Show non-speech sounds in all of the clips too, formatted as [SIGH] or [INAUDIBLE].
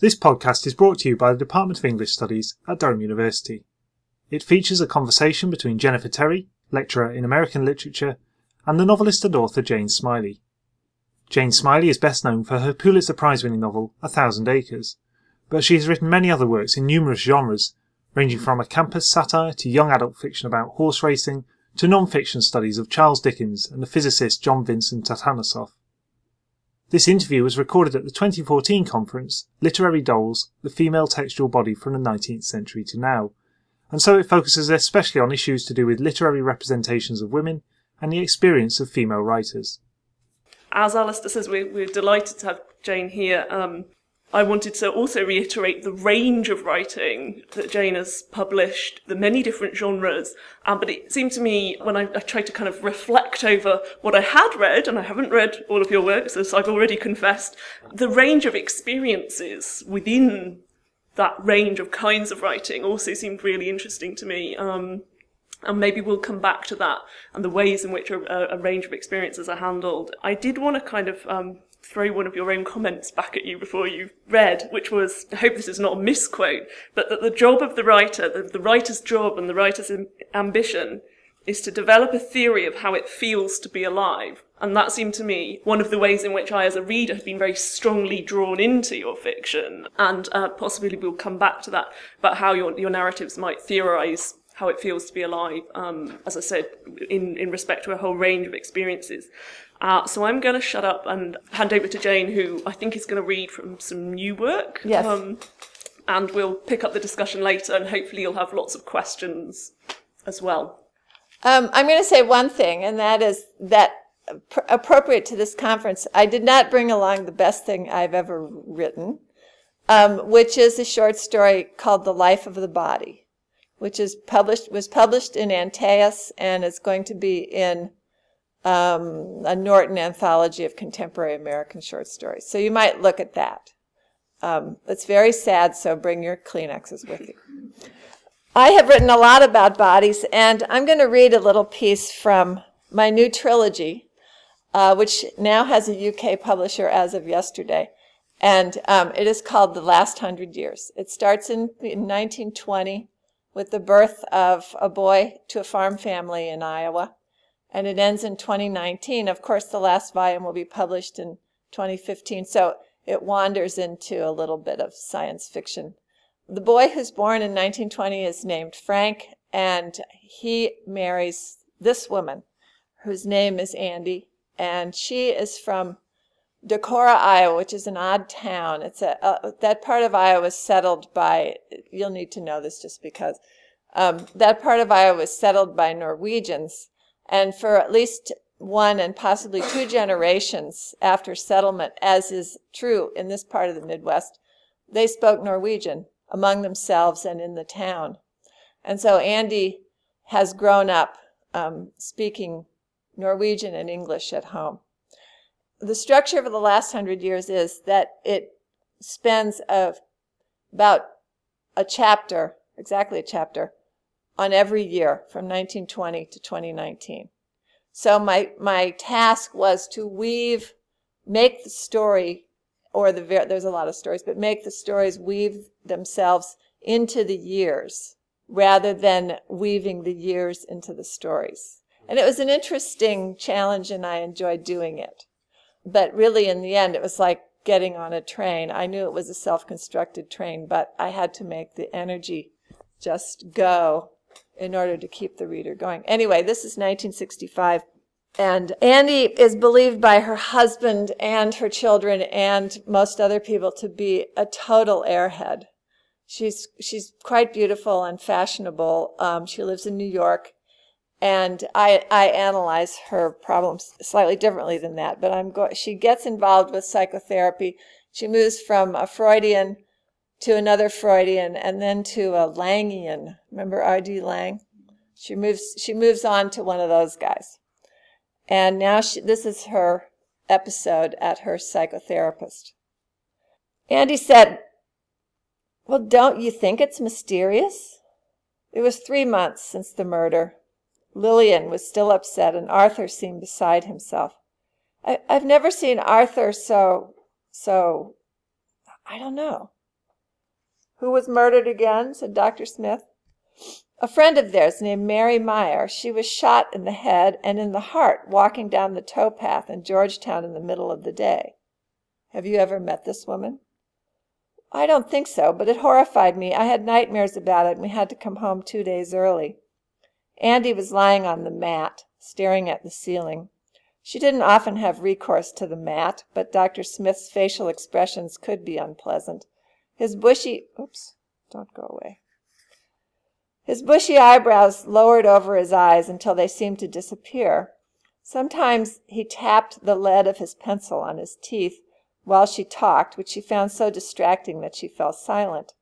This podcast is brought to you by the Department of English Studies at Durham University. It features a conversation between Jennifer Terry, lecturer in American literature, and the novelist and author Jane Smiley. Jane Smiley is best known for her Pulitzer Prize winning novel A Thousand Acres, but she has written many other works in numerous genres, ranging from a campus satire to young adult fiction about horse racing to non fiction studies of Charles Dickens and the physicist John Vincent Atanasoff. This interview was recorded at the 2014 conference Literary Dolls The Female Textual Body from the 19th Century to Now, and so it focuses especially on issues to do with literary representations of women and the experience of female writers. As Alistair says, we're, we're delighted to have Jane here. Um, I wanted to also reiterate the range of writing that Jane has published, the many different genres. Um, but it seemed to me when I, I, tried to kind of reflect over what I had read, and I haven't read all of your works, as I've already confessed, the range of experiences within that range of kinds of writing also seemed really interesting to me. Um, and maybe we'll come back to that and the ways in which a, a range of experiences are handled. I did want to kind of um, throw one of your own comments back at you before you've read, which was, I hope this is not a misquote, but that the job of the writer, the, the writer's job and the writer's ambition is to develop a theory of how it feels to be alive. And that seemed to me one of the ways in which I, as a reader, have been very strongly drawn into your fiction. And uh, possibly we'll come back to that, about how your, your narratives might theorize how it feels to be alive, um, as I said, in, in respect to a whole range of experiences. Uh, so I'm going to shut up and hand over to Jane, who I think is going to read from some new work. Yes. Um, and we'll pick up the discussion later, and hopefully you'll have lots of questions as well. Um, I'm going to say one thing, and that is that pr- appropriate to this conference, I did not bring along the best thing I've ever written, um, which is a short story called "The Life of the Body," which is published was published in Antaeus and is going to be in um, a Norton anthology of contemporary American short stories. So you might look at that. Um, it's very sad, so bring your Kleenexes with you. I have written a lot about bodies, and I'm going to read a little piece from my new trilogy, uh, which now has a UK publisher as of yesterday. And um, it is called The Last Hundred Years. It starts in, in 1920 with the birth of a boy to a farm family in Iowa and it ends in 2019. Of course, the last volume will be published in 2015, so it wanders into a little bit of science fiction. The boy who's born in 1920 is named Frank, and he marries this woman whose name is Andy, and she is from Decorah, Iowa, which is an odd town. It's a, uh, that part of Iowa was settled by. You'll need to know this just because um, that part of Iowa was settled by Norwegians, and for at least one and possibly two generations after settlement, as is true in this part of the Midwest, they spoke Norwegian among themselves and in the town. And so Andy has grown up um, speaking Norwegian and English at home. The structure of the last hundred years is that it spends a, about a chapter, exactly a chapter, on every year from 1920 to 2019. So my, my task was to weave, make the story, or the, there's a lot of stories, but make the stories weave themselves into the years rather than weaving the years into the stories. And it was an interesting challenge and I enjoyed doing it. But really in the end, it was like getting on a train. I knew it was a self-constructed train, but I had to make the energy just go in order to keep the reader going. Anyway, this is 1965. And Andy is believed by her husband and her children and most other people to be a total airhead. She's, she's quite beautiful and fashionable. Um, she lives in New York. And I, I analyze her problems slightly differently than that, but I'm go- she gets involved with psychotherapy. She moves from a Freudian to another Freudian and then to a Laingian. Remember R.D. Laing? She moves, she moves on to one of those guys. And now she, this is her episode at her psychotherapist. Andy said, Well, don't you think it's mysterious? It was three months since the murder. Lillian was still upset, and Arthur seemed beside himself. I, have never seen Arthur so, so, I don't know. Who was murdered again? said Dr. Smith. A friend of theirs named Mary Meyer. She was shot in the head and in the heart walking down the towpath in Georgetown in the middle of the day. Have you ever met this woman? I don't think so, but it horrified me. I had nightmares about it, and we had to come home two days early. Andy was lying on the mat, staring at the ceiling. She didn't often have recourse to the mat, but Dr. Smith's facial expressions could be unpleasant. His bushy, oops, don't go away. His bushy eyebrows lowered over his eyes until they seemed to disappear. Sometimes he tapped the lead of his pencil on his teeth while she talked, which she found so distracting that she fell silent.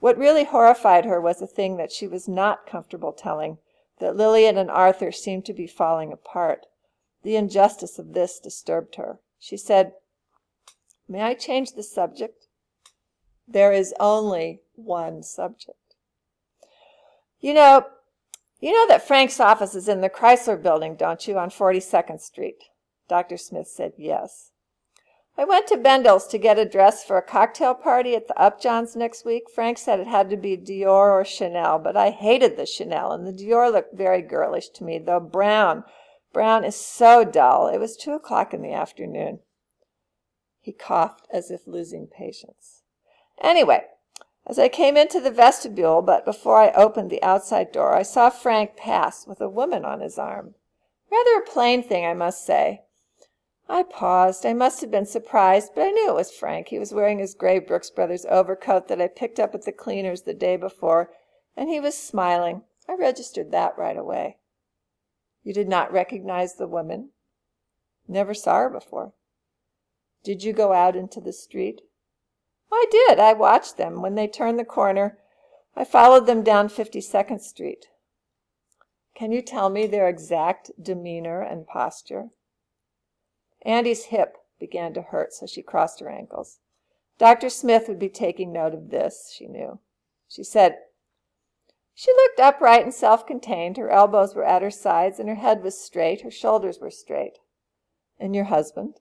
What really horrified her was a thing that she was not comfortable telling, that Lilian and Arthur seemed to be falling apart. The injustice of this disturbed her. She said, May I change the subject? There is only one subject. You know, you know that Frank's office is in the Chrysler building, don't you, on 42nd Street? Dr. Smith said yes. I went to Bendel's to get a dress for a cocktail party at the Upjohns next week. Frank said it had to be Dior or Chanel, but I hated the Chanel, and the Dior looked very girlish to me, though brown. Brown is so dull. It was two o'clock in the afternoon. He coughed as if losing patience. Anyway, as I came into the vestibule, but before I opened the outside door, I saw Frank pass with a woman on his arm. Rather a plain thing, I must say. I paused. I must have been surprised, but I knew it was Frank. He was wearing his gray Brooks Brothers overcoat that I picked up at the cleaner's the day before, and he was smiling. I registered that right away. You did not recognize the woman? Never saw her before. Did you go out into the street? I did. I watched them. When they turned the corner, I followed them down 52nd Street. Can you tell me their exact demeanor and posture? Andy's hip began to hurt, so she crossed her ankles. Dr. Smith would be taking note of this, she knew. She said, She looked upright and self contained. Her elbows were at her sides, and her head was straight. Her shoulders were straight. And your husband?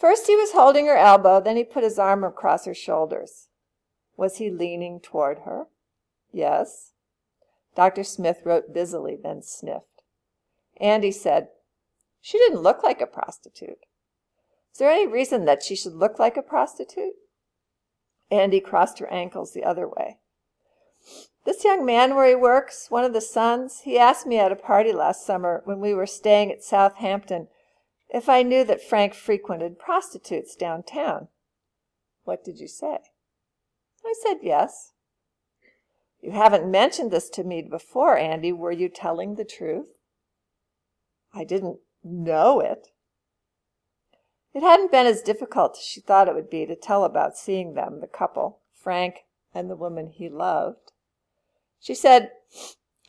First he was holding her elbow, then he put his arm across her shoulders. Was he leaning toward her? Yes. Dr. Smith wrote busily, then sniffed. Andy said, She didn't look like a prostitute. Is there any reason that she should look like a prostitute? Andy crossed her ankles the other way. This young man where he works, one of the sons, he asked me at a party last summer when we were staying at Southampton if I knew that Frank frequented prostitutes downtown. What did you say? I said yes. You haven't mentioned this to me before, Andy. Were you telling the truth? I didn't know it. It hadn't been as difficult as she thought it would be to tell about seeing them, the couple, Frank and the woman he loved. She said,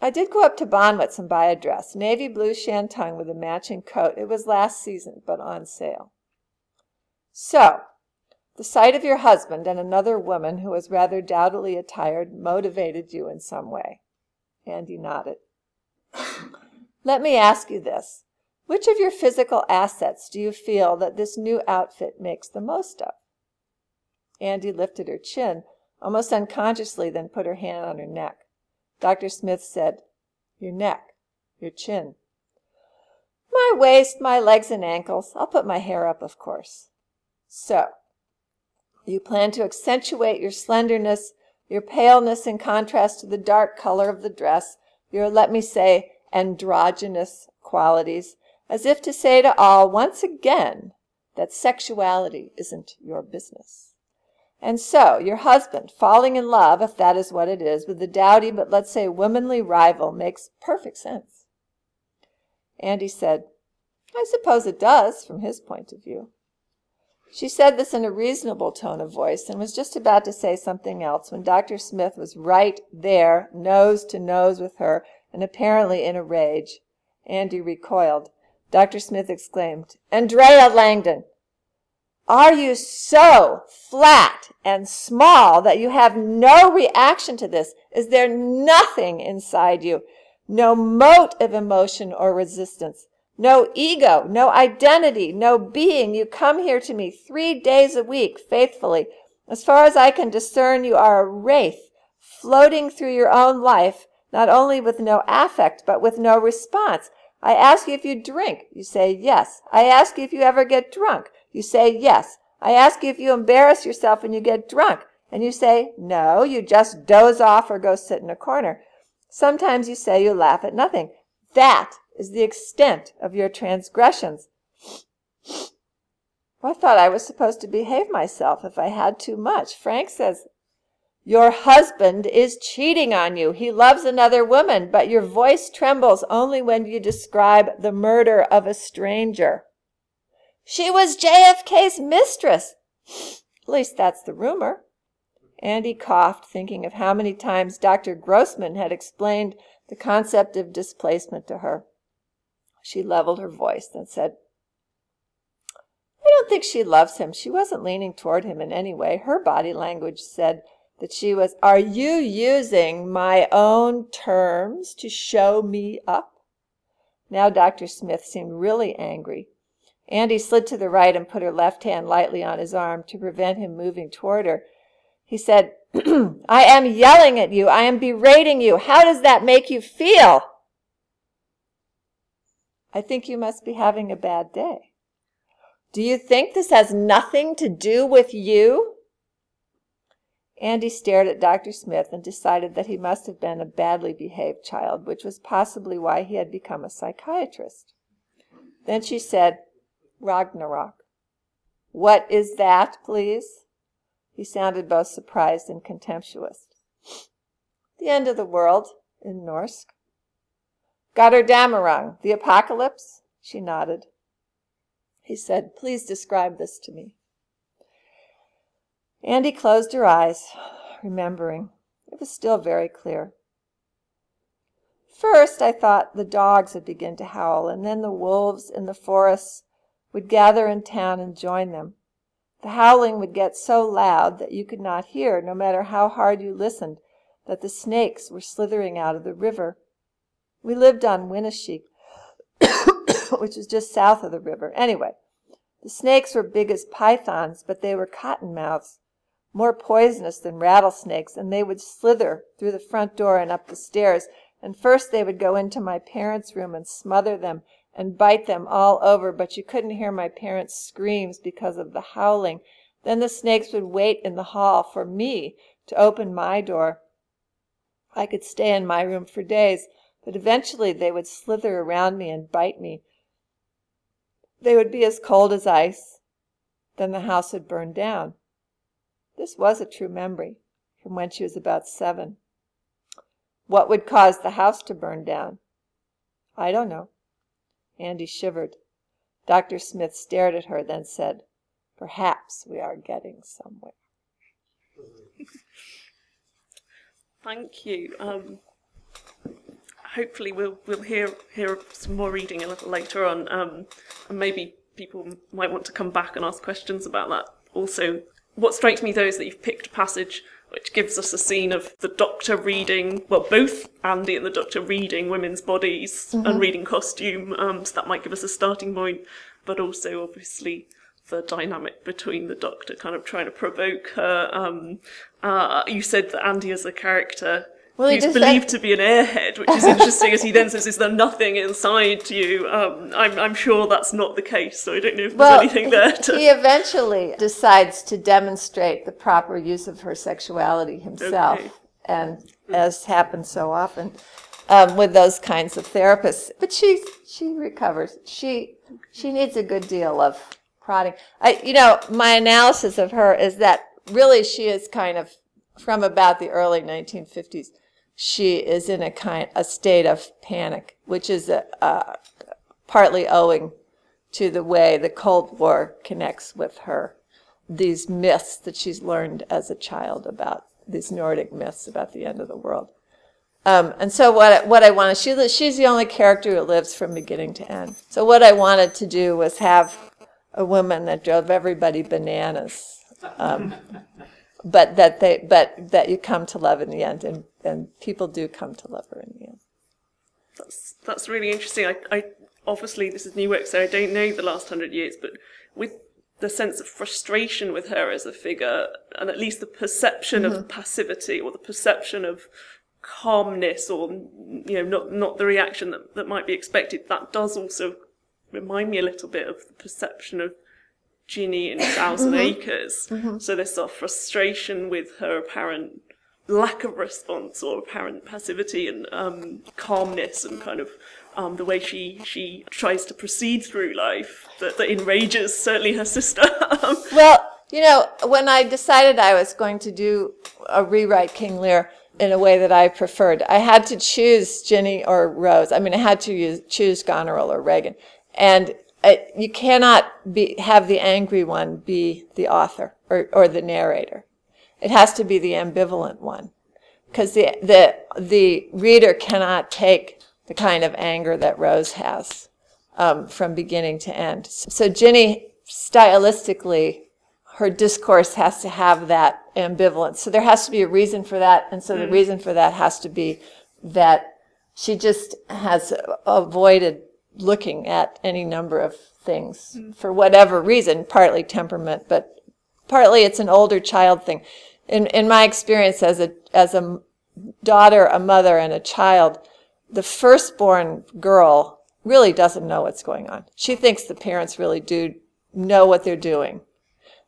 I did go up to Bonwit's and buy a dress, navy blue shantung with a matching coat. It was last season, but on sale. So, the sight of your husband and another woman who was rather dowdily attired motivated you in some way. Andy nodded. [COUGHS] Let me ask you this. Which of your physical assets do you feel that this new outfit makes the most of? Andy lifted her chin, almost unconsciously, then put her hand on her neck. Dr. Smith said, Your neck, your chin. My waist, my legs and ankles. I'll put my hair up, of course. So, you plan to accentuate your slenderness, your paleness in contrast to the dark color of the dress, your, let me say, androgynous qualities, as if to say to all once again that sexuality isn't your business. And so, your husband falling in love, if that is what it is, with the dowdy but let's say womanly rival makes perfect sense. Andy said, I suppose it does, from his point of view. She said this in a reasonable tone of voice and was just about to say something else when Dr. Smith was right there, nose to nose with her, and apparently in a rage. Andy recoiled. Dr. Smith exclaimed, Andrea Langdon, are you so flat and small that you have no reaction to this? Is there nothing inside you? No mote of emotion or resistance? No ego, no identity, no being. You come here to me three days a week faithfully, As far as I can discern, you are a wraith, floating through your own life, not only with no affect, but with no response. I ask you if you drink. You say yes. I ask you if you ever get drunk. You say yes. I ask you if you embarrass yourself when you get drunk. And you say, no, you just doze off or go sit in a corner. Sometimes you say you laugh at nothing. That is the extent of your transgressions. I thought I was supposed to behave myself if I had too much. Frank says, Your husband is cheating on you. He loves another woman, but your voice trembles only when you describe the murder of a stranger. She was JFK's mistress. At least that's the rumor. Andy coughed, thinking of how many times Dr. Grossman had explained the concept of displacement to her. She leveled her voice, then said, I don't think she loves him. She wasn't leaning toward him in any way. Her body language said that she was, Are you using my own terms to show me up? Now Dr. Smith seemed really angry. Andy slid to the right and put her left hand lightly on his arm to prevent him moving toward her. He said, [CLEARS THROAT] I am yelling at you. I am berating you. How does that make you feel? I think you must be having a bad day. Do you think this has nothing to do with you? Andy stared at Dr. Smith and decided that he must have been a badly behaved child, which was possibly why he had become a psychiatrist. Then she said, Ragnarok. What is that, please? He sounded both surprised and contemptuous. The end of the world in Norse. Götterdämmerung, the apocalypse? She nodded. He said, Please describe this to me. Andy closed her eyes, remembering. It was still very clear. First, I thought the dogs would begin to howl, and then the wolves in the forests would gather in town and join them. The howling would get so loud that you could not hear, no matter how hard you listened, that the snakes were slithering out of the river. We lived on Winneshiek, [COUGHS] which was just south of the river. Anyway, the snakes were big as pythons, but they were cottonmouths, more poisonous than rattlesnakes, and they would slither through the front door and up the stairs. And first they would go into my parents' room and smother them and bite them all over, but you couldn't hear my parents' screams because of the howling. Then the snakes would wait in the hall for me to open my door. I could stay in my room for days, but eventually they would slither around me and bite me. They would be as cold as ice. Then the house would burn down. This was a true memory from when she was about seven. What would cause the house to burn down? I don't know. Andy shivered. Dr. Smith stared at her, then said, Perhaps we are getting somewhere. [LAUGHS] Thank you. Um, hopefully, we'll we'll hear hear some more reading a little later on, um, and maybe people might want to come back and ask questions about that. Also, what strikes me though is that you've picked a passage which gives us a scene of the doctor reading, well, both Andy and the doctor reading women's bodies mm-hmm. and reading costume, um, so that might give us a starting point, but also obviously the dynamic between the doctor kind of trying to provoke her. Um, uh, you said that Andy as a character well, he's believed to be an airhead, which is interesting as he then says, Is there nothing inside you? Um, I'm, I'm sure that's not the case, so I don't know if well, there's anything there. To... He eventually decides to demonstrate the proper use of her sexuality himself, okay. and as happens so often um, with those kinds of therapists. But she, she recovers. She, she needs a good deal of prodding. I, you know, my analysis of her is that really she is kind of from about the early 1950s she is in a kind a state of panic, which is a, uh, partly owing to the way the Cold War connects with her. These myths that she's learned as a child about these Nordic myths about the end of the world. Um, and so what what I wanted she she's the only character who lives from beginning to end. So what I wanted to do was have a woman that drove everybody bananas. Um, but that they but that you come to love in the end and, and people do come to love her in the end that's that's really interesting I, I obviously this is new work so i don't know the last hundred years but with the sense of frustration with her as a figure, and at least the perception of mm-hmm. passivity or the perception of calmness, or you know, not not the reaction that, that might be expected. That does also remind me a little bit of the perception of Ginny in 1000 Acres. So this sort of frustration with her apparent lack of response or apparent passivity and um, calmness and kind of um, the way she she tries to proceed through life that, that enrages certainly her sister. [LAUGHS] Well, you know, when I decided I was going to do a rewrite King Lear in a way that I preferred, I had to choose Ginny or Rose. I mean, I had to use, choose Goneril or Regan. And uh, you cannot be, have the angry one be the author or, or the narrator. It has to be the ambivalent one. Because the, the, the reader cannot take the kind of anger that Rose has um, from beginning to end. So Ginny, stylistically, her discourse has to have that ambivalence. So there has to be a reason for that, and so the reason for that has to be that she just has avoided looking at any number of things for whatever reason, partly temperament, but partly it's an older child thing. In in my experience as a as a daughter, a mother, and a child, the firstborn girl really doesn't know what's going on. She thinks the parents really do know what they're doing.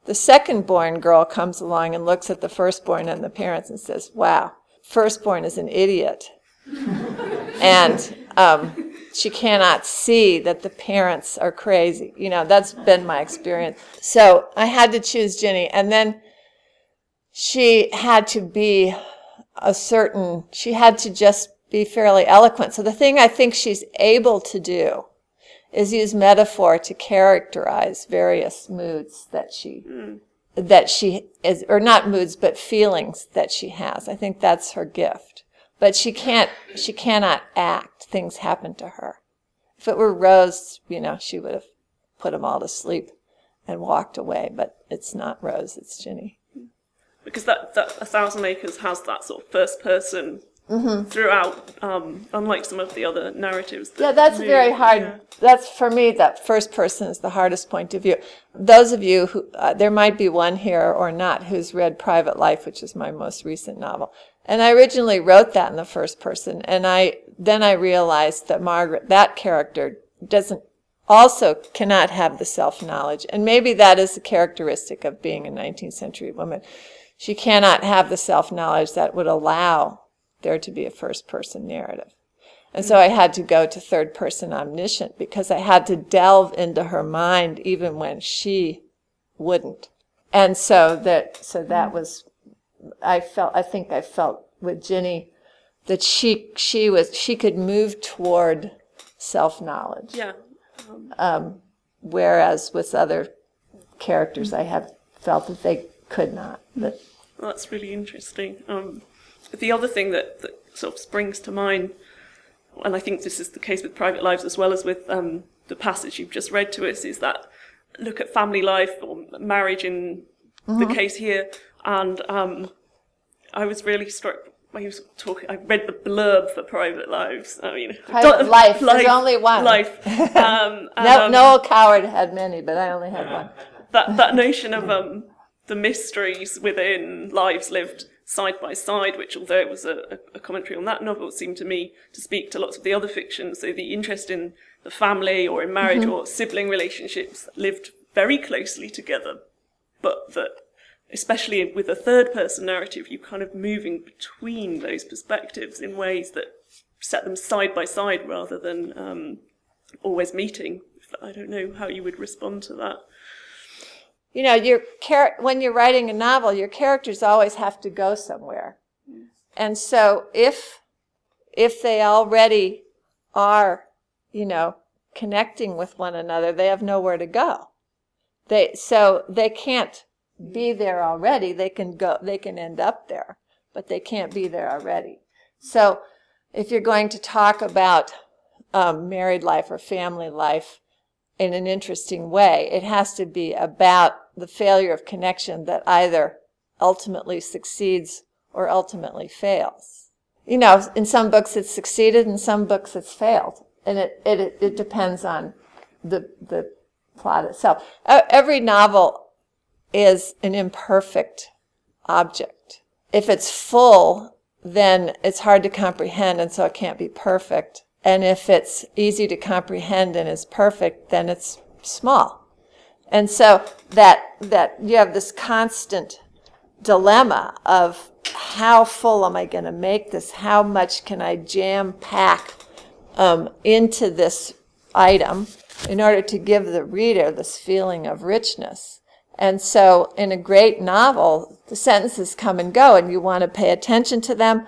The second born girl comes along and looks at the firstborn and the parents and says, Wow, firstborn is an idiot. [LAUGHS] and um, she cannot see that the parents are crazy. You know, that's been my experience. So I had to choose Ginny. And then she had to be a certain, she had to just be fairly eloquent. So the thing I think she's able to do is use metaphor to characterize various moods that she that she is or not moods but feelings that she has. I think that's her gift. But she can't she cannot act. Things happen to her. If it were Rose, you know, she would have put them all to sleep and walked away, but it's not Rose, it's Ginny. because that, that A Thousand Acres has that sort of first person throughout, um, unlike some of the other narratives. that Yeah, that's move. very hard. Yeah. That's for me. That first person is the hardest point of view. Those of you who uh, there might be one here or not who's read Private Life, which is my most recent novel, and I originally wrote that in the first person, and I then I realized that Margaret, that character, doesn't also cannot have the self knowledge, and maybe that is a characteristic of being a 19th century woman. She cannot have the self knowledge that would allow there to be a first person narrative. And so I had to go to third person omniscient because I had to delve into her mind even when she wouldn't. And so that so that was I felt I think I felt with Ginny that she she was she could move toward self knowledge. Yeah. Whereas with other characters I have felt that they could not. But Well, that's really interesting. Um, the other thing that, that sort of springs to mind, and I think this is the case with private lives as well as with um, the passage you've just read to us, is that look at family life or marriage in the case here, and um, I was really struck when he was talking. I read the blurb for Private Lives. I mean, [LAUGHS] Private Life, there's only one. Life. [LAUGHS] Um, no, um, Noel Coward had many, but I only had one. that that notion of um, the mysteries within lives lived side by side, which although it was a, a commentary on that novel, seemed to me to speak to lots of the other fictions. So the interest in the family or in marriage or sibling relationships lived very closely together, but that especially with a third person narrative, you're kind of moving between those perspectives in ways that set them side by side rather than um, always meeting. I don't know how you would respond to that. you know, your char- when you're writing a novel, your characters always have to go somewhere. And so if if they already are, you know, connecting with one another, they have nowhere to go. They so they can't be there already. They can go they can end up there, but they can't be there already. So if you're going to talk about um, married life or family life, in an interesting way. It has to be about the failure of connection that either ultimately succeeds or ultimately fails. You know, in some books it's succeeded, in some books it's failed. And it, it, it depends on the, the plot itself. Every novel is an imperfect object. If it's full, then it's hard to comprehend, and so it can't be perfect. And if it's easy to comprehend and is perfect, then it's small. And so that that you have this constant dilemma of how full am I going to make this? How much can I jam pack um, into this item in order to give the reader this feeling of richness? And so, in a great novel, the sentences come and go, and you want to pay attention to them,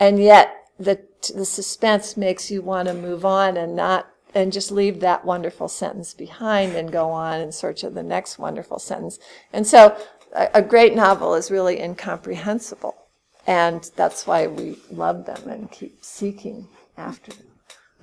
and yet the the suspense makes you want to move on and not and just leave that wonderful sentence behind and go on in search of the next wonderful sentence. And so, a, a great novel is really incomprehensible, and that's why we love them and keep seeking after them.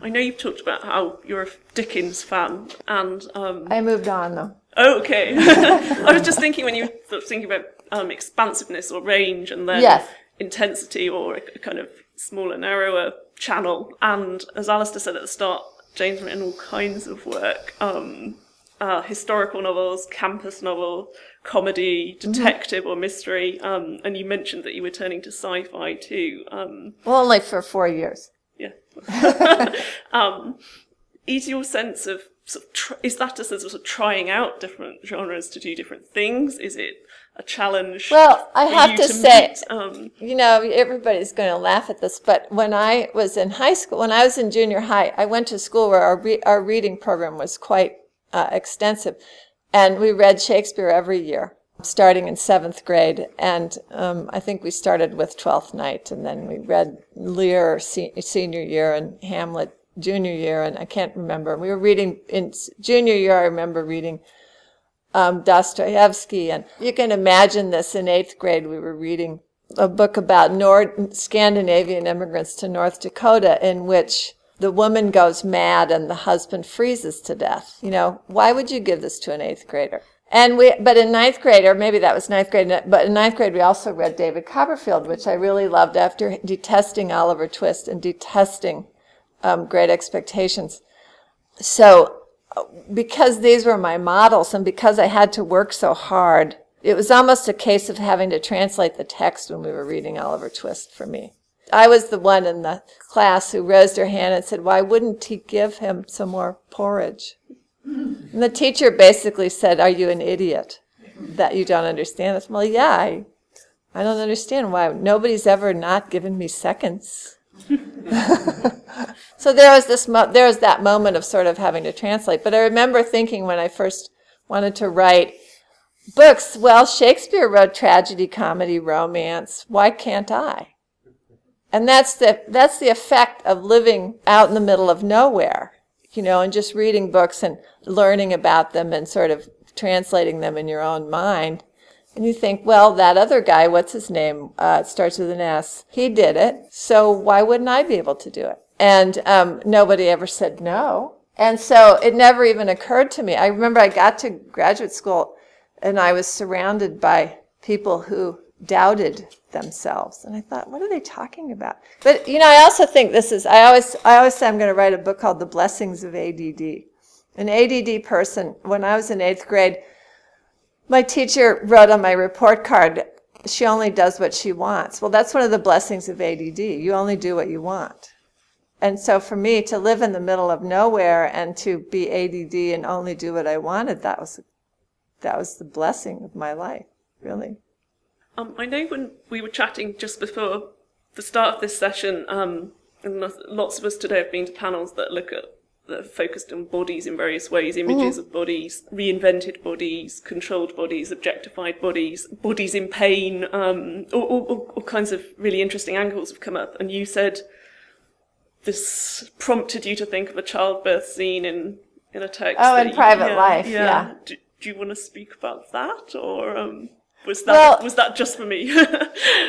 I know you've talked about how you're a Dickens fan, and um, I moved on though. Oh, okay. [LAUGHS] I was just thinking when you were thinking about um, expansiveness or range and then Yes. intensity or a kind of smaller, narrower channel. And as Alistair said at the start, Jane's written all kinds of work. Um, uh, historical novels, campus novel, comedy, detective or mystery. Um, and you mentioned that you were turning to sci-fi too. Um, Well, only for four years. yeah. [LAUGHS] [LAUGHS] um, is your sense of, sort of tr- is that a sense of, sort of trying out different genres to do different things? Is it a challenge? Well, I have you to say- um, you know, everybody's going to laugh at this, but when I was in high school, when I was in junior high, I went to school where our, re- our reading program was quite uh, extensive. And we read Shakespeare every year, starting in seventh grade. And um, I think we started with Twelfth Night, and then we read Lear se- senior year and Hamlet junior year. And I can't remember. We were reading in junior year, I remember reading um, Dostoevsky. And you can imagine this in eighth grade, we were reading a book about Nord- Scandinavian immigrants to North Dakota in which the woman goes mad and the husband freezes to death. You know, why would you give this to an eighth grader? And we, but in ninth grade, or maybe that was ninth grade, but in ninth grade, we also read David Copperfield, which I really loved after detesting Oliver Twist and detesting um, Great Expectations. So because these were my models and because I had to work so hard, it was almost a case of having to translate the text when we were reading Oliver Twist for me. I was the one in the class who raised her hand and said, Why wouldn't he give him some more porridge? And the teacher basically said, Are you an idiot that you don't understand this? Well, yeah, I, I don't understand why. Nobody's ever not given me seconds. [LAUGHS] So there was this mo- there was that moment of sort of having to translate. But I remember thinking when I first wanted to write books, well, Shakespeare wrote tragedy, comedy, romance. Why can't I? And that's the that's the effect of living out in the middle of nowhere, you know, and just reading books and learning about them and sort of translating them in your own mind. And you think, well, that other guy, what's his name? Uh, starts with an S. He did it, so why wouldn't I be able to do it? And um, nobody ever said no. And so it never even occurred to me. I remember I got to graduate school and I was surrounded by people who doubted themselves. And I thought, what are they talking about? But, you know, I also think this is, I always, I always say I'm going to write a book called The Blessings of ADD. An ADD person, when I was in eighth grade, my teacher wrote on my report card, she only does what she wants. Well, that's one of the blessings of ADD. You only do what you want. And so for me to live in the middle of nowhere and to be ADD and only do what I wanted, that was that was the blessing of my life, really. Um, I know when we were chatting just before the start of this session, um, and lots of us today have been to panels that look at that are focused on bodies in various ways, images of bodies, reinvented bodies, controlled bodies, objectified bodies, bodies in pain, um, all, all, all- kinds of really interesting angles have come up. And you said this prompted you to think of a childbirth scene in in a text. Oh, in you- Private Life, yeah. Do, do you want to speak about that, or um, was that Well- was that just for me? [LAUGHS]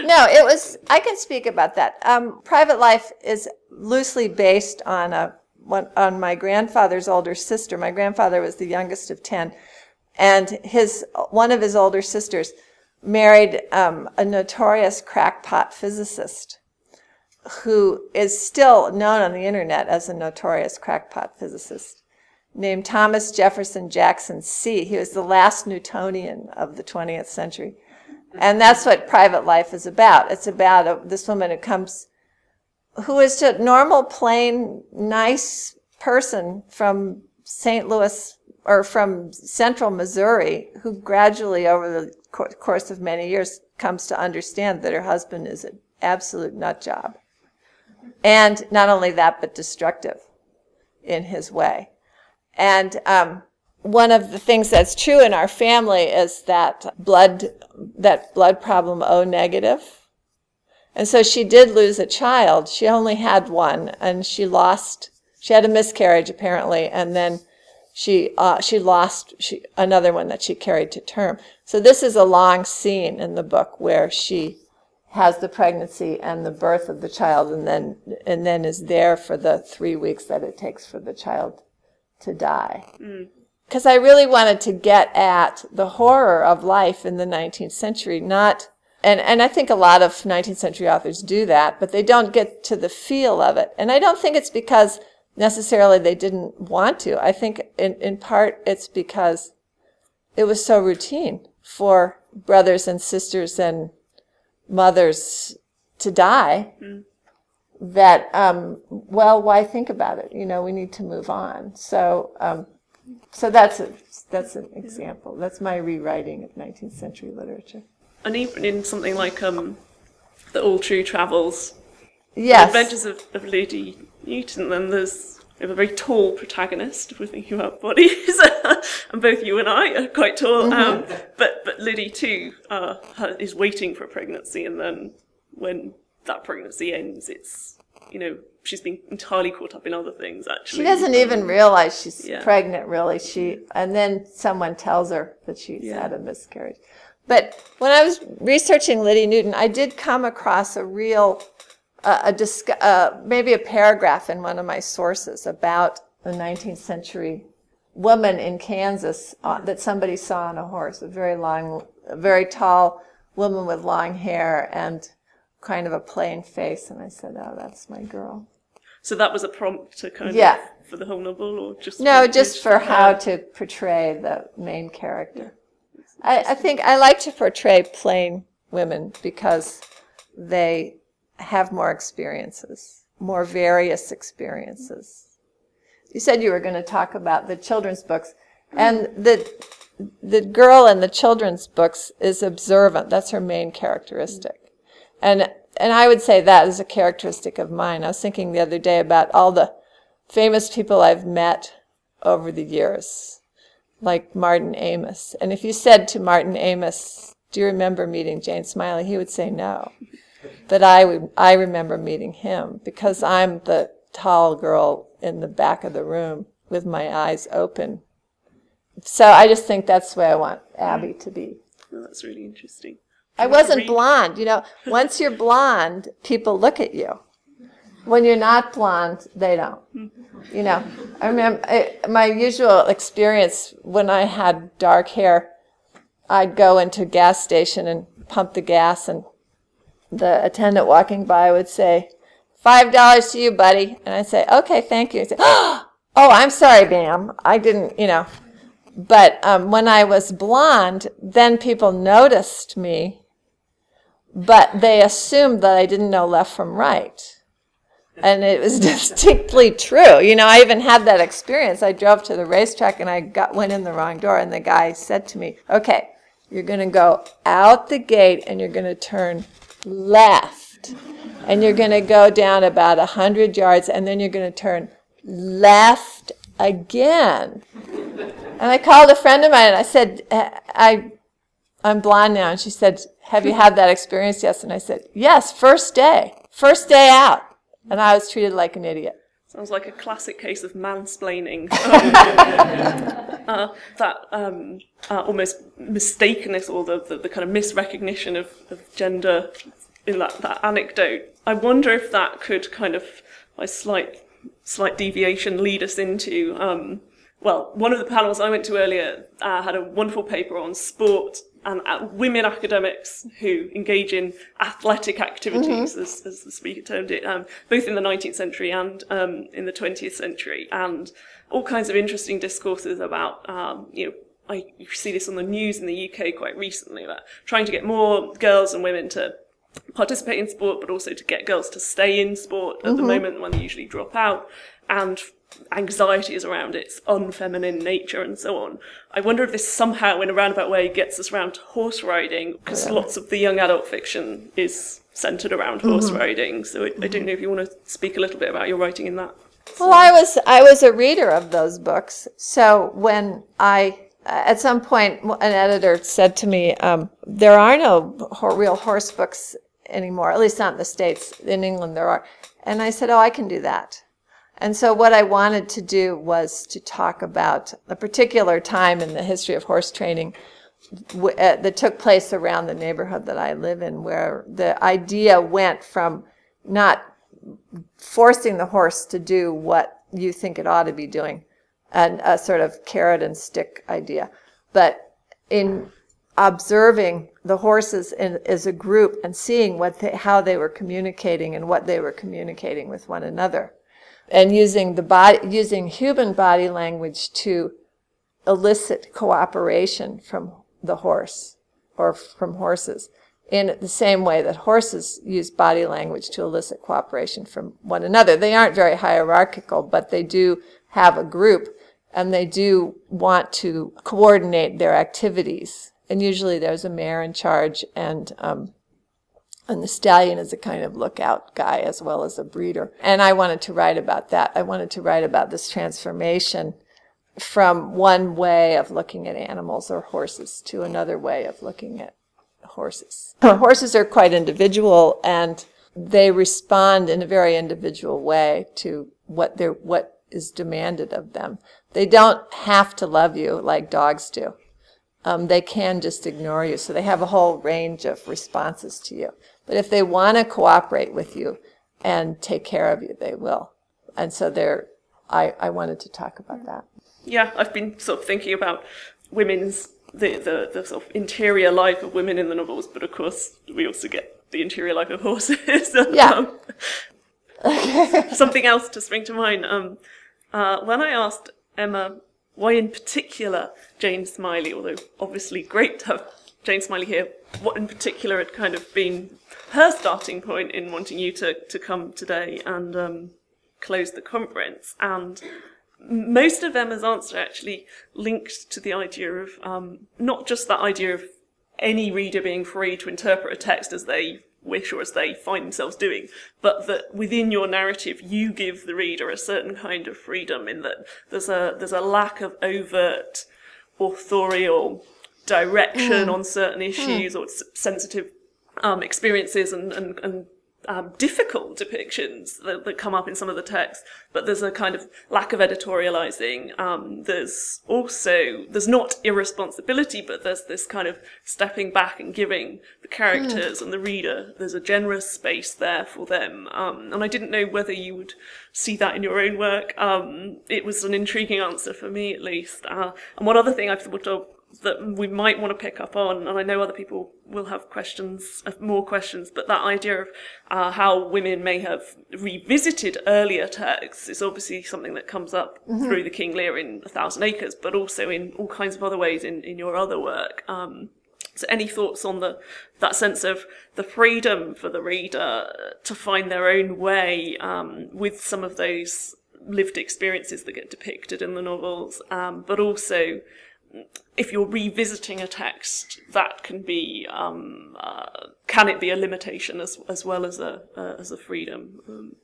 No, it was. I can speak about that. Um, Private Life is loosely based on a on my grandfather's older sister. My grandfather was the youngest of ten, and his one of his older sisters married um, a notorious crackpot physicist who is still known on the internet as a notorious crackpot physicist. named Thomas Jefferson Jackson See. He was the last Newtonian of the 20th century. And that's what private life is about. It's about a, this woman who comes, who is a normal, plain, nice person from St. Louis or from central Missouri who gradually, over the course of many years, comes to understand that her husband is an absolute nut job. And not only that, but destructive in his way. And um, one of the things that's true in our family is that blood, that blood problem O negative. And so she did lose a child. She only had one, and she lost. She had a miscarriage apparently, and then she uh, she lost she, another one that she carried to term. So this is a long scene in the book where she has the pregnancy and the birth of the child, and then and then is there for the three weeks that it takes for the child to die. Because mm. I really wanted to get at the horror of life in the 19th century, not, and, and I think a lot of 19th century authors do that, but they don't get to the feel of it. And I don't think it's because necessarily they didn't want to. I think in, in part it's because it was so routine for brothers and sisters and mothers to die. Mm that um, well why think about it you know we need to move on so um, so that's a that's an example that's my rewriting of 19th century literature and even in something like um, the all true travels yes the adventures of, of Lidie Newton then there's we have a very tall protagonist if we're thinking about bodies [LAUGHS] and both you and i are quite tall um, mm-hmm. but but Lidie too uh, is waiting for a pregnancy and then when that pregnancy ends, it's you know she's been entirely caught up in other things. Actually, she doesn't even realize she's yeah. pregnant. Really, she and then someone tells her that she's yeah. had a miscarriage. But when I was researching Lidie Newton, I did come across a real, uh, a disc, uh, maybe a paragraph in one of my sources about the 19th century woman in Kansas uh, that somebody saw on a horse, a very long, a very tall woman with long hair and kind of a plain face, and I said, "Oh, that's my girl." So that was a prompt to kind yeah. of for the whole novel, or just no, just for how to portray the main character. I, I think I like to portray plain women because they have more experiences, more various experiences. You said you were going to talk about the children's books, and mm-hmm. the the girl in the children's books is observant. That's her main characteristic. Mm-hmm. And and I would say that is a characteristic of mine. I was thinking the other day about all the famous people I've met over the years, like Martin Amis. And if you said to Martin Amis, "Do you remember meeting Jane Smiley?" he would say no. But I would, I remember meeting him because I'm the tall girl in the back of the room with my eyes open. So I just think that's the way I want Abby to be. Oh, that's really interesting. I wasn't blonde. You know, once you're blonde, people look at you. When you're not blonde, they don't. You know, I remember I, my usual experience when I had dark hair, I'd go into a gas station and pump the gas, and the attendant walking by would say, Five dollars to you, buddy. And I'd say, Okay, thank you. I'd say, [GASPS] Oh, I'm sorry, ma'am. I didn't, you know. But um, when I was blonde, then people noticed me but they assumed that I didn't know left from right. And it was [LAUGHS] distinctly true. You know, I even had that experience. I drove to the racetrack and I got went in the wrong door, and the guy said to me, "Okay, you're going to go out the gate and you're going to turn left, and you're going to go down about a hundred yards, and then you're going to turn left again." And I called a friend of mine and I said, "I, I'm blind now," and she said, have you had that experience? Yes. And I said, Yes, first day. First day out. And I was treated like an idiot. Sounds like a classic case of mansplaining. [LAUGHS] uh, that um, uh, almost mistakenness or the, the, the, kind of misrecognition of, of gender in that, that anecdote. I wonder if that could kind of, by slight, slight deviation, lead us into um, well, one of the panels I went to earlier uh, had a wonderful paper on sport and uh, women academics who engage in athletic activities, mm-hmm. as, as, the speaker termed it, um, both in the 19th century and um, in the 20th century, and all kinds of interesting discourses about, um, you know, I, you see this on the news in the UK quite recently about trying to get more girls and women to participate in sport, but also to get girls to stay in sport at mm-hmm. the moment when they usually drop out, and anxieties around its unfeminine nature and so on. I wonder if this somehow, in a roundabout way, gets us around to horse riding, because yeah. lots of the young adult fiction is centered around mm-hmm. horse riding. So I, mm-hmm. I, don't know if you want to speak a little bit about your writing in that. Well, I was I was a reader of those books. So when I at some point an editor said to me, um, "There are no real horse books anymore, at least not in the states. In England, there are." And I said, "Oh, I can do that." And so, what I wanted to do was to talk about a particular time in the history of horse training w- uh, that took place around the neighborhood that I live in, where the idea went from not forcing the horse to do what you think it ought to be doing, and a sort of carrot and stick idea, but in observing the horses in, as a group and seeing what they, how they were communicating and what they were communicating with one another and using the body, using human body language to elicit cooperation from the horse or from horses in the same way that horses use body language to elicit cooperation from one another. They aren't very hierarchical, but they do have a group and they do want to coordinate their activities. And usually there's a mare in charge and um, and the stallion is a kind of lookout guy as well as a breeder. And I wanted to write about that. I wanted to write about this transformation from one way of looking at animals or horses to another way of looking at horses. horses are quite individual and they respond in a very individual way to what they're, what is demanded of them. They don't have to love you like dogs do. Um, they can just ignore you. So they have a whole range of responses to you. But if they want to cooperate with you and take care of you, they will. And so there, I, I wanted to talk about that. Yeah, I've been sort of thinking about women's the, the, the sort of interior life of women in the novels, but of course we also get the interior life of horses. [LAUGHS] yeah. Um, [LAUGHS] something else to spring to mind. Um, uh, when I asked Emma why in particular Jane Smiley, although obviously great to have Jane Smiley here, what in particular had kind of been her starting point in wanting you to, to come today and um, close the conference. And most of Emma's answer actually linked to the idea of um, not just that idea of any reader being free to interpret a text as they wish or as they find themselves doing, but that within your narrative you give the reader a certain kind of freedom in that there's a there's a lack of overt authorial direction mm. on certain issues mm. or sensitive um, experiences and, and, and um, difficult depictions that, that, come up in some of the texts, but there's a kind of lack of editorializing. Um, there's also there's not irresponsibility, but there's this kind of stepping back and giving the characters mm. and the reader there's a generous space there for them. Um, and I didn't know whether you would see that in your own work. Um, it was an intriguing answer for me, at least. Uh, and one other thing I've thought of that we might want to pick up on, and I know other people will have questions, uh, more questions, but that idea of uh, how women may have revisited earlier texts is obviously something that comes up mm-hmm. through the King Lear in A Thousand Acres, but also in all kinds of other ways in, in your other work. Um, so any thoughts on the that sense of the freedom for the reader to find their own way um, with some of those lived experiences that get depicted in the novels, um, but also if you're revisiting a text, that can be um, uh, can it be a limitation as as well as a uh, as a freedom? Um,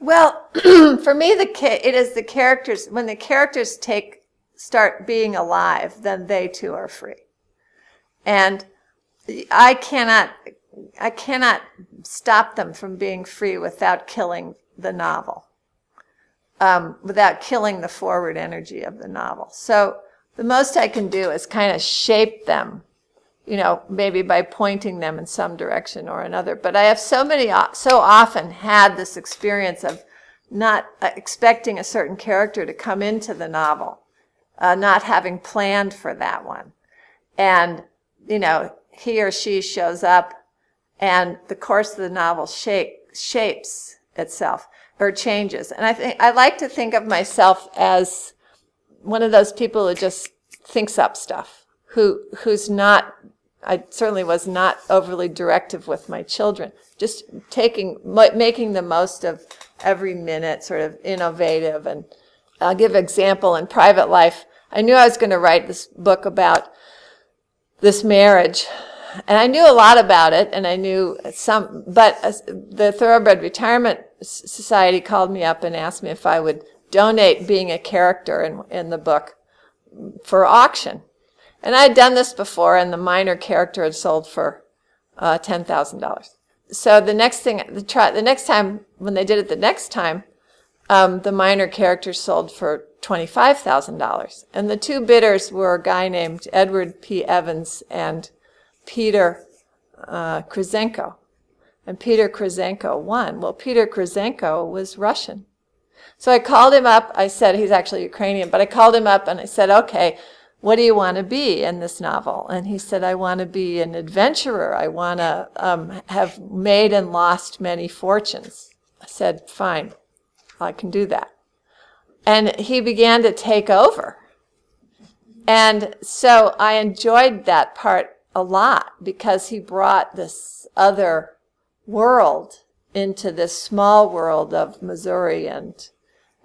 well, [CLEARS THROAT] for me, the it is the characters when the characters take start being alive, then they too are free, and I cannot I cannot stop them from being free without killing the novel, um, without killing the forward energy of the novel. So the most I can do is kind of shape them, you know, maybe by pointing them in some direction or another. But I have so many, so often had this experience of not uh, expecting a certain character to come into the novel uh, not having planned for that one. And, you know, he or she shows up and the course of the novel shape, shapes itself or changes. And I think I like to think of myself as one of those people who just thinks up stuff, who who's not I certainly was not overly directive with my children, just taking making the most of every minute, sort of innovative and I'll give an example in private life. I knew I was going to write this book about this marriage and I knew a lot about it, and I knew some, but uh, the Thoroughbred Retirement Society called me up and asked me if I would donate being a character in, in the book for auction. And I had done this before, and the minor character had sold for uh, $10,000. So the next thing, the, try, the next time, when they did it the next time, um, the minor character sold for $25,000. And the two bidders were a guy named Edward P. Evans and Peter uh, Krizenko. And Peter Krizenko won. Well, Peter Krizenko was Russian. So I called him up. I said, he's actually Ukrainian, but I called him up and I said, okay, what do you want to be in this novel? And he said, I want to be an adventurer. I want to um, have made and lost many fortunes. I said, fine, I can do that. And he began to take over. And so I enjoyed that part a lot because he brought this other world into this small world of Missouri and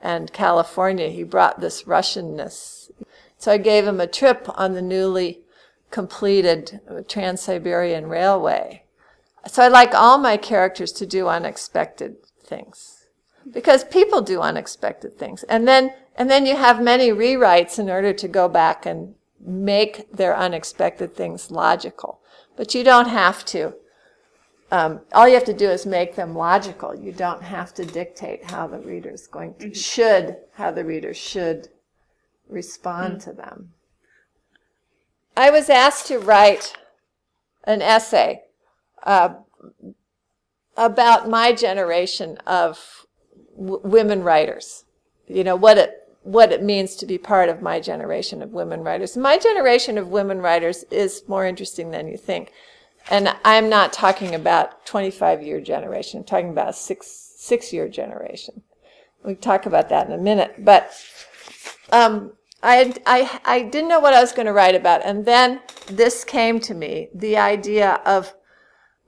and California. He brought this Russianness. So I gave him a trip on the newly completed Trans Siberian Railway. So I like all my characters to do unexpected things because people do unexpected things. And then and then you have many rewrites in order to go back and make their unexpected things logical. But you don't have to. Um, all you have to do is make them logical. You don't have to dictate how the reader is going to, mm-hmm. should, how the reader should respond mm-hmm. to them. I was asked to write an essay uh, about my generation of w- women writers. You know, what it what it means to be part of my generation of women writers. My generation of women writers is more interesting than you think. And I'm not talking about 25 year generation. I'm talking about six, six year generation. We will talk about that in a minute. But um, I, I, I didn't know what I was going to write about. And then this came to me the idea of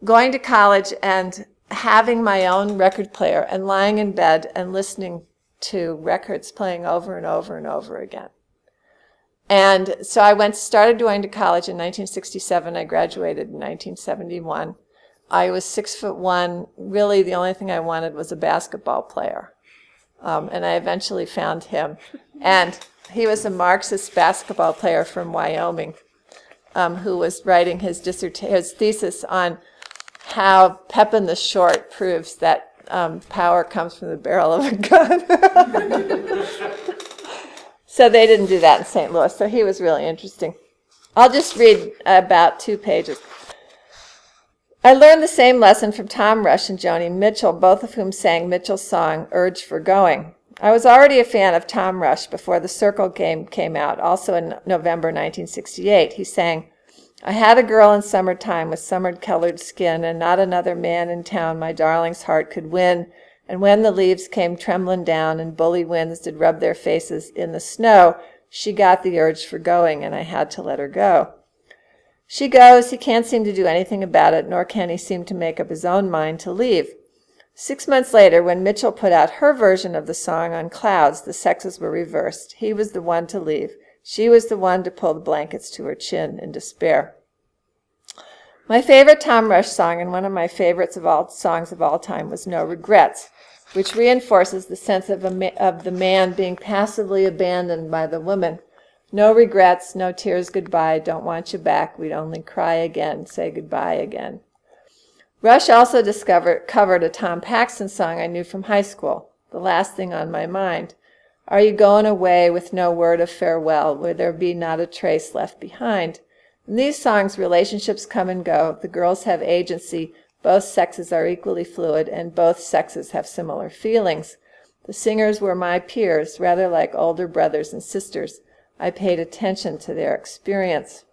going to college and having my own record player and lying in bed and listening to records playing over and over and over again. And so I went, started going to college in 1967. I graduated in 1971. I was six foot one. Really, the only thing I wanted was a basketball player. Um, and I eventually found him. And he was a Marxist basketball player from Wyoming um, who was writing his, dissertation, his thesis on how Pepin the Short proves that um, power comes from the barrel of a gun. [LAUGHS] so they didn't do that in St. Louis. So he was really interesting. I'll just read about two pages. I learned the same lesson from Tom Rush and Joni Mitchell, both of whom sang Mitchell's song Urge for Going. I was already a fan of Tom Rush before the Circle game came out, also in November 1968. He sang, I had a girl in summertime with summer colored skin, and not another man in town my darling's heart could win. And when the leaves came trembling down, and bully winds did rub their faces in the snow, she got the urge for going, and I had to let her go. She goes, he can't seem to do anything about it, nor can he seem to make up his own mind to leave. Six months later, when Mitchell put out her version of the song on Clouds, the sexes were reversed. He was the one to leave. She was the one to pull the blankets to her chin in despair. My favorite Tom Rush song and one of my favorites of all songs of all time was No Regrets, which reinforces the sense of, ma- of the man being passively abandoned by the woman. No regrets, no tears goodbye, don't want you back, we'd only cry again, say goodbye again. Rush also discovered, covered a Tom Paxton song I knew from high school, The Last Thing on My Mind. Are you going away with no word of farewell? Will there be not a trace left behind? In these songs, relationships come and go. The girls have agency. Both sexes are equally fluid, and both sexes have similar feelings. The singers were my peers, rather like older brothers and sisters. I paid attention to their experience.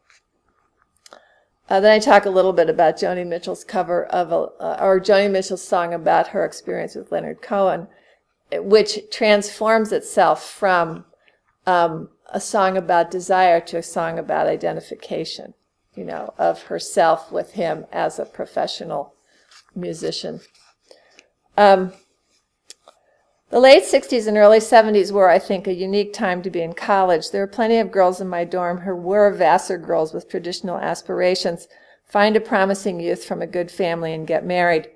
Uh, then I talk a little bit about Joni Mitchell's cover of a, uh, or Joni Mitchell's song about her experience with Leonard Cohen, which transforms itself from um, a song about desire to a song about identification, you know, of herself with him as a professional musician. Um, the late 60s and early 70s were, I think, a unique time to be in college. There were plenty of girls in my dorm who were Vassar girls with traditional aspirations find a promising youth from a good family and get married.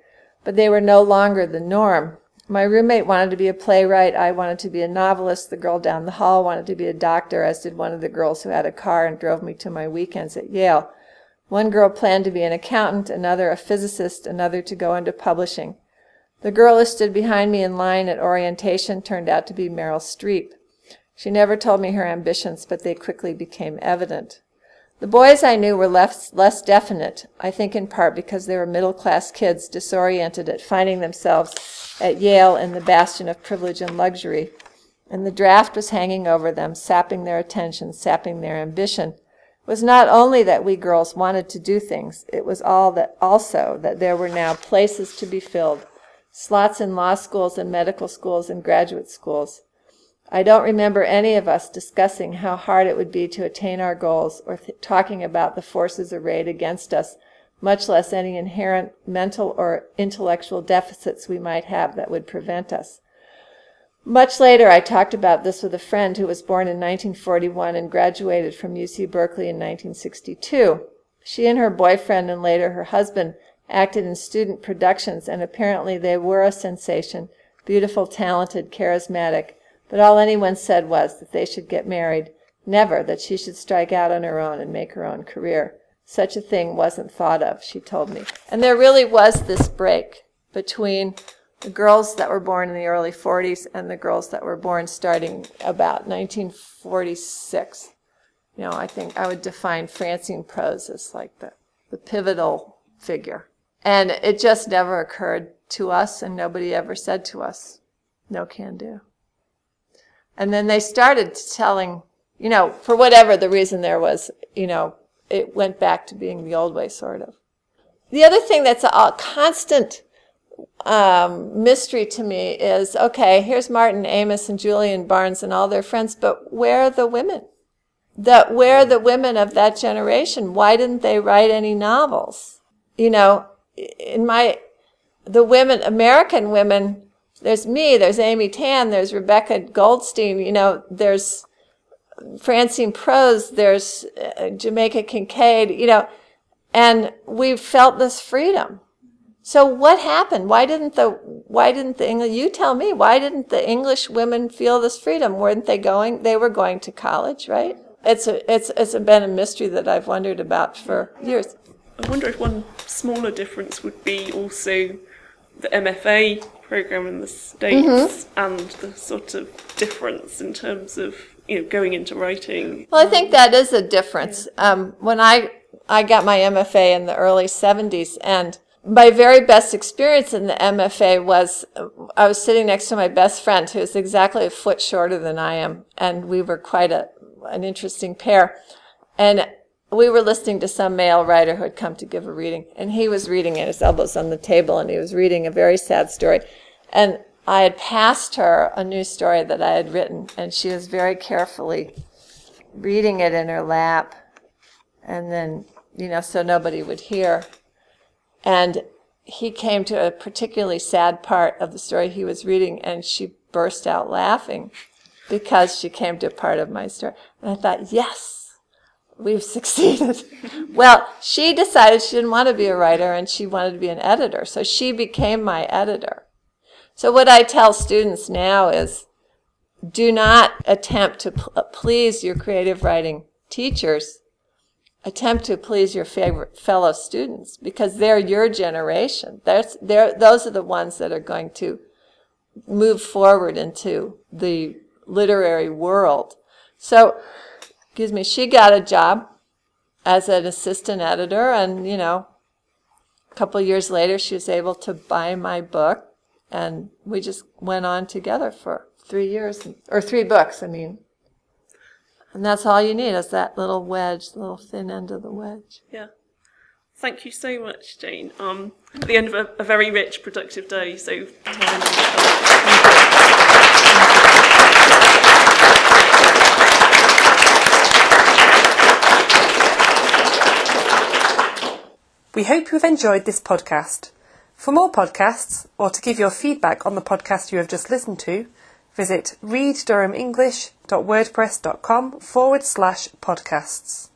But they were no longer the norm. My roommate wanted to be a playwright. I wanted to be a novelist. The girl down the hall wanted to be a doctor, as did one of the girls who had a car and drove me to my weekends at Yale. One girl planned to be an accountant, another a physicist, another to go into publishing. The girl who stood behind me in line at orientation turned out to be Meryl Streep. She never told me her ambitions, but they quickly became evident. The boys I knew were less, less definite, I think in part because they were middle class kids disoriented at finding themselves at Yale in the bastion of privilege and luxury, and the draft was hanging over them, sapping their attention, sapping their ambition. Was not only that we girls wanted to do things, it was all that also that there were now places to be filled slots in law schools and medical schools and graduate schools. I don't remember any of us discussing how hard it would be to attain our goals or th- talking about the forces arrayed against us, much less any inherent mental or intellectual deficits we might have that would prevent us. Much later, I talked about this with a friend who was born in 1941 and graduated from UC Berkeley in 1962. She and her boyfriend and later her husband acted in student productions, and apparently they were a sensation beautiful, talented, charismatic. But all anyone said was that they should get married, never that she should strike out on her own and make her own career. Such a thing wasn't thought of, she told me. And there really was this break between the girls that were born in the early 40s and the girls that were born starting about 1946. You know, I think I would define Francine Prose as like the, the pivotal figure. And it just never occurred to us, and nobody ever said to us, no can do. And then they started telling, you know, for whatever the reason there was, you know, it went back to being the old way, sort of. The other thing that's a constant um, mystery to me is okay, here's Martin Amis and Julian Barnes and all their friends, but where are the women? That where are the women of that generation? Why didn't they write any novels? You know, in my the women American women there's me there's Amy Tan there's Rebecca Goldstein you know there's Francine Prose there's uh, Jamaica Kincaid you know and we felt this freedom so what happened why didn't the why didn't the English you tell me why didn't the English women feel this freedom weren't they going they were going to college right it's a, it's it's been a mystery that I've wondered about for years I wonder if one smaller difference would be also the MFA program in the States mm-hmm. and the sort of difference in terms of you know going into writing. Well, I think that is a difference. Um, when I I got my MFA in the early '70s, and my very best experience in the MFA was I was sitting next to my best friend, who is exactly a foot shorter than I am, and we were quite a an interesting pair. And we were listening to some male writer who had come to give a reading, and he was reading at his elbows on the table, and he was reading a very sad story. And I had passed her a new story that I had written, and she was very carefully reading it in her lap, and then, you know, so nobody would hear. And he came to a particularly sad part of the story he was reading, and she burst out laughing because she came to a part of my story. And I thought, yes, we've [LAUGHS] succeeded. well, she decided she didn't want to be a writer and she wanted to be an editor. So she became my editor. So what I tell students now is do not attempt to pl- please your creative writing teachers. Attempt to please your favorite fellow students because they're your generation. That's, they're, those are the ones that are going to move forward into the literary world. So excuse me, she got a job as an assistant editor, and you know, a couple years later, she was able to buy my book, and we just went on together for three years, or three books. I mean. And that's all you need is that little wedge, little thin end of the wedge. Yeah. Thank you so much, Jane. Um, at the end of a, a very rich, productive day, so We hope you've enjoyed this podcast. For more podcasts, or to give your feedback on the podcast you have just listened to, visit readdurhamenglish.wordpress.com forward slash podcasts.